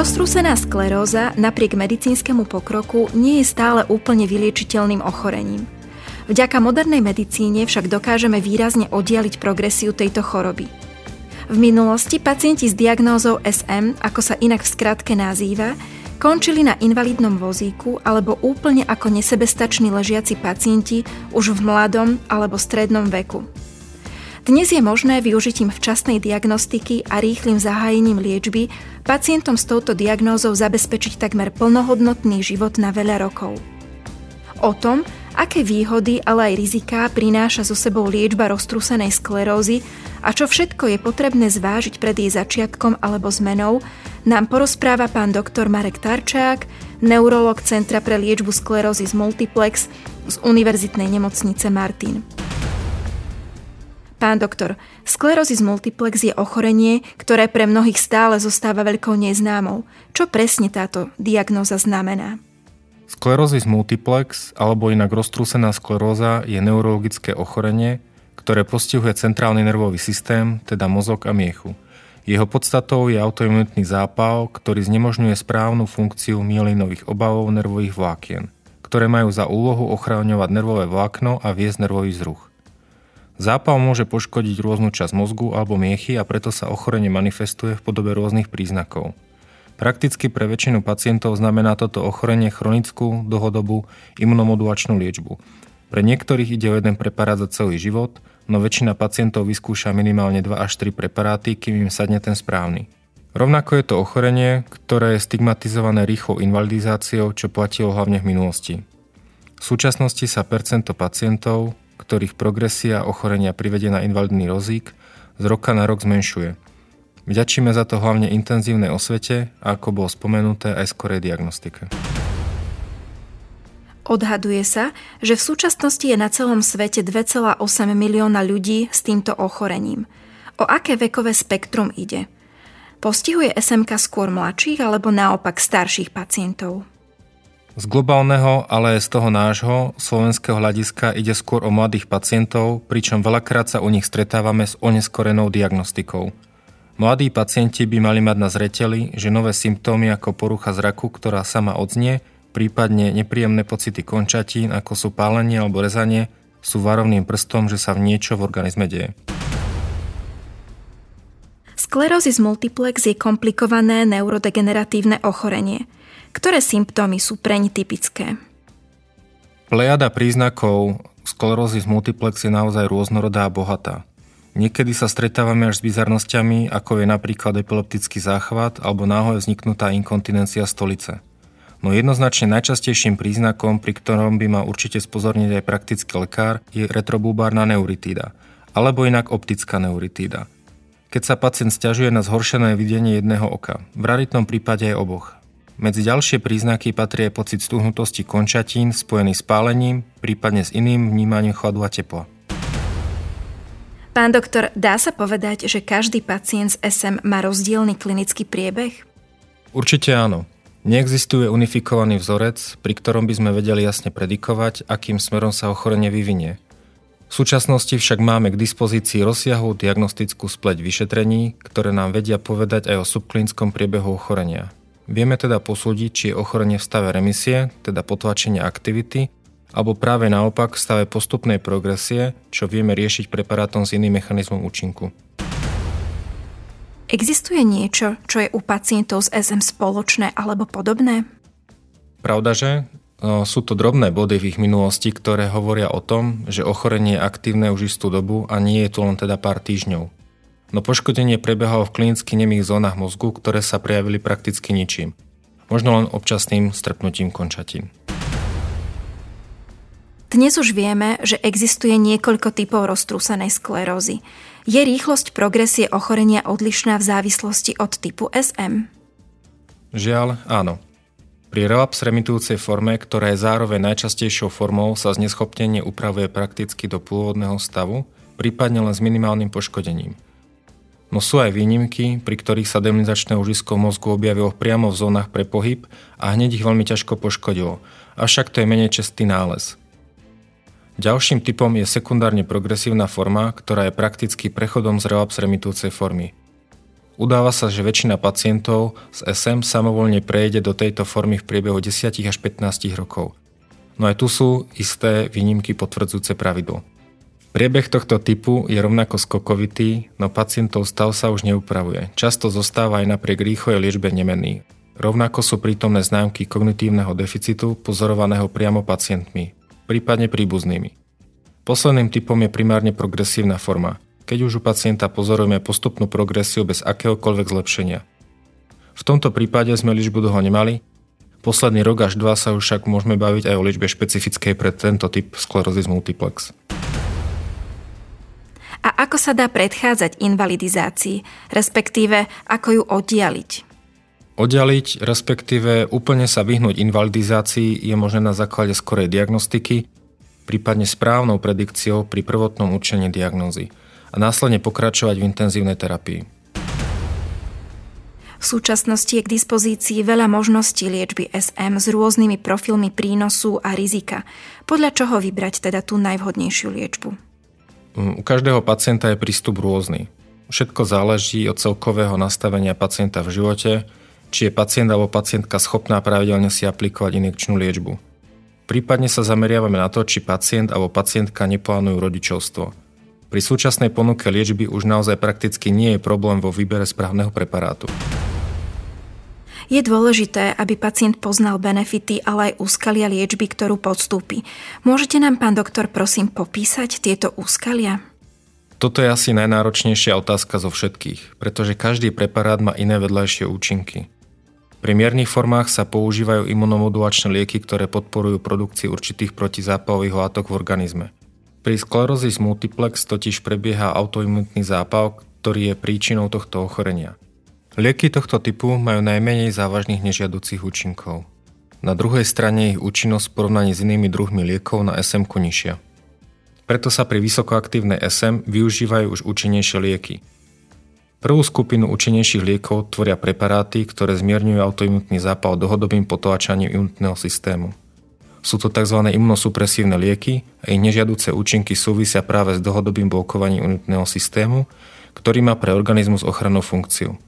Roztrúsená skleróza napriek medicínskemu pokroku nie je stále úplne vyliečiteľným ochorením. Vďaka modernej medicíne však dokážeme výrazne oddialiť progresiu tejto choroby. V minulosti pacienti s diagnózou SM, ako sa inak v skratke nazýva, končili na invalidnom vozíku alebo úplne ako nesebestační ležiaci pacienti už v mladom alebo strednom veku. Dnes je možné využitím včasnej diagnostiky a rýchlým zahájením liečby pacientom s touto diagnózou zabezpečiť takmer plnohodnotný život na veľa rokov. O tom, aké výhody, ale aj riziká prináša so sebou liečba roztrúsenej sklerózy a čo všetko je potrebné zvážiť pred jej začiatkom alebo zmenou, nám porozpráva pán doktor Marek Tarčák, neurolog Centra pre liečbu sklerózy z Multiplex z Univerzitnej nemocnice Martin. Pán doktor, sklerozis multiplex je ochorenie, ktoré pre mnohých stále zostáva veľkou neznámou. Čo presne táto diagnóza znamená? Sklerozis multiplex, alebo inak roztrúsená skleróza, je neurologické ochorenie, ktoré postihuje centrálny nervový systém, teda mozog a miechu. Jeho podstatou je autoimunitný zápal, ktorý znemožňuje správnu funkciu myelinových obavov nervových vlákien, ktoré majú za úlohu ochráňovať nervové vlákno a viesť nervový vzruch. Zápal môže poškodiť rôznu časť mozgu alebo miechy a preto sa ochorenie manifestuje v podobe rôznych príznakov. Prakticky pre väčšinu pacientov znamená toto ochorenie chronickú, dlhodobú imunomodulačnú liečbu. Pre niektorých ide o jeden preparát za celý život, no väčšina pacientov vyskúša minimálne 2 až 3 preparáty, kým im sadne ten správny. Rovnako je to ochorenie, ktoré je stigmatizované rýchlou invalidizáciou, čo platilo hlavne v minulosti. V súčasnosti sa percento pacientov, ktorých progresia ochorenia privedie na invalidný rozík, z roka na rok zmenšuje. Vďačíme za to hlavne intenzívnej osvete ako bolo spomenuté aj skorej diagnostike. Odhaduje sa, že v súčasnosti je na celom svete 2,8 milióna ľudí s týmto ochorením. O aké vekové spektrum ide? Postihuje SMK skôr mladších alebo naopak starších pacientov? Z globálneho, ale aj z toho nášho slovenského hľadiska ide skôr o mladých pacientov, pričom veľakrát sa u nich stretávame s oneskorenou diagnostikou. Mladí pacienti by mali mať na zreteli, že nové symptómy ako porucha zraku, ktorá sama odznie, prípadne nepríjemné pocity končatín, ako sú pálenie alebo rezanie, sú varovným prstom, že sa v niečo v organizme deje. Sklerózis multiplex je komplikované neurodegeneratívne ochorenie – ktoré symptómy sú preň typické? Plejada príznakov sklerózy multiplex je naozaj rôznorodá a bohatá. Niekedy sa stretávame až s bizarnosťami, ako je napríklad epileptický záchvat alebo náhle vzniknutá inkontinencia stolice. No jednoznačne najčastejším príznakom, pri ktorom by mal určite spozorniť aj praktický lekár, je retrobulbárna neuritída, alebo inak optická neuritída. Keď sa pacient stiažuje na zhoršené videnie jedného oka, v raritnom prípade je oboch. Medzi ďalšie príznaky patrí pocit stuhnutosti končatín spojený s pálením, prípadne s iným vnímaním chladu a tepla. Pán doktor, dá sa povedať, že každý pacient s SM má rozdielny klinický priebeh? Určite áno. Neexistuje unifikovaný vzorec, pri ktorom by sme vedeli jasne predikovať, akým smerom sa ochorenie vyvinie. V súčasnosti však máme k dispozícii rozsiahlú diagnostickú spleť vyšetrení, ktoré nám vedia povedať aj o subklinickom priebehu ochorenia. Vieme teda posúdiť, či je ochorenie v stave remisie, teda potlačenia aktivity, alebo práve naopak v stave postupnej progresie, čo vieme riešiť preparátom s iným mechanizmom účinku. Existuje niečo, čo je u pacientov s SM spoločné alebo podobné? Pravda, že sú to drobné body v ich minulosti, ktoré hovoria o tom, že ochorenie je aktívne už istú dobu a nie je to len teda pár týždňov no poškodenie prebiehalo v klinicky nemých zónach mozgu, ktoré sa prejavili prakticky ničím. možno len občasným strpnutím končatín. Dnes už vieme, že existuje niekoľko typov roztrúsenej sklerózy. Je rýchlosť progresie ochorenia odlišná v závislosti od typu SM? Žiaľ, áno. Pri relapse remitujúcej forme, ktorá je zároveň najčastejšou formou, sa zneschopnenie upravuje prakticky do pôvodného stavu, prípadne len s minimálnym poškodením. No sú aj výnimky, pri ktorých sa demonizačné užisko mozgu objavilo priamo v zónach pre pohyb a hneď ich veľmi ťažko poškodilo, avšak to je menej čestý nález. Ďalším typom je sekundárne progresívna forma, ktorá je prakticky prechodom z relapse remitujúcej formy. Udáva sa, že väčšina pacientov z SM samovolne prejde do tejto formy v priebehu 10 až 15 rokov. No aj tu sú isté výnimky potvrdzujúce pravidlo. Priebeh tohto typu je rovnako skokovitý, no pacientov stav sa už neupravuje. Často zostáva aj napriek rýchlej liečbe nemenný. Rovnako sú prítomné známky kognitívneho deficitu pozorovaného priamo pacientmi, prípadne príbuznými. Posledným typom je primárne progresívna forma, keď už u pacienta pozorujeme postupnú progresiu bez akéhokoľvek zlepšenia. V tomto prípade sme ličbu dlho nemali, posledný rok až dva sa už však môžeme baviť aj o ličbe špecifickej pre tento typ sklerozis multiplex. A ako sa dá predchádzať invalidizácii, respektíve ako ju oddialiť? Oddialiť, respektíve úplne sa vyhnúť invalidizácii je možné na základe skorej diagnostiky, prípadne správnou predikciou pri prvotnom učení diagnózy a následne pokračovať v intenzívnej terapii. V súčasnosti je k dispozícii veľa možností liečby SM s rôznymi profilmi prínosu a rizika. Podľa čoho vybrať teda tú najvhodnejšiu liečbu? U každého pacienta je prístup rôzny. Všetko záleží od celkového nastavenia pacienta v živote, či je pacient alebo pacientka schopná pravidelne si aplikovať injekčnú liečbu. Prípadne sa zameriavame na to, či pacient alebo pacientka neplánujú rodičovstvo. Pri súčasnej ponuke liečby už naozaj prakticky nie je problém vo výbere správneho preparátu. Je dôležité, aby pacient poznal benefity, ale aj úskalia liečby, ktorú podstúpi. Môžete nám, pán doktor, prosím popísať tieto úskalia? Toto je asi najnáročnejšia otázka zo všetkých, pretože každý preparát má iné vedľajšie účinky. Pri miernych formách sa používajú imunomodulačné lieky, ktoré podporujú produkciu určitých protizápalových látok v organizme. Pri sklerózis multiplex totiž prebieha autoimunitný zápal, ktorý je príčinou tohto ochorenia. Lieky tohto typu majú najmenej závažných nežiaducich účinkov. Na druhej strane ich účinnosť v porovnaní s inými druhmi liekov na SM nižšia. Preto sa pri vysokoaktívnej SM využívajú už účinnejšie lieky, Prvú skupinu účinnejších liekov tvoria preparáty, ktoré zmierňujú autoimunitný zápal dlhodobým potláčaním imunitného systému. Sú to tzv. imunosupresívne lieky a ich nežiaduce účinky súvisia práve s dlhodobým blokovaním imunitného systému, ktorý má pre organizmus ochrannú funkciu.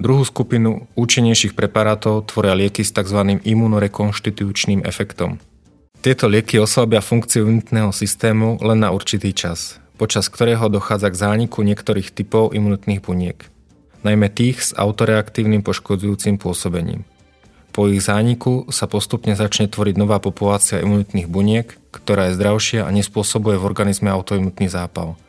Druhú skupinu účinnejších preparátov tvoria lieky s tzv. imunorekonštitučným efektom. Tieto lieky oslabia funkciu imunitného systému len na určitý čas, počas ktorého dochádza k zániku niektorých typov imunitných buniek, najmä tých s autoreaktívnym poškodzujúcim pôsobením. Po ich zániku sa postupne začne tvoriť nová populácia imunitných buniek, ktorá je zdravšia a nespôsobuje v organizme autoimunitný zápal.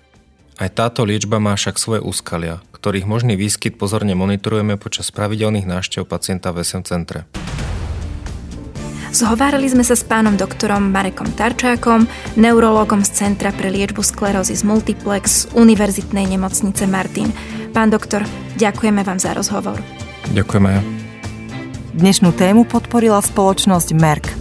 Aj táto liečba má však svoje úskalia, ktorých možný výskyt pozorne monitorujeme počas pravidelných návštev pacienta v SM centre. Zhovárali sme sa s pánom doktorom Marekom Tarčákom, neurologom z Centra pre liečbu sklerózy z Multiplex Univerzitnej nemocnice Martin. Pán doktor, ďakujeme vám za rozhovor. Ďakujeme. Dnešnú tému podporila spoločnosť Merck.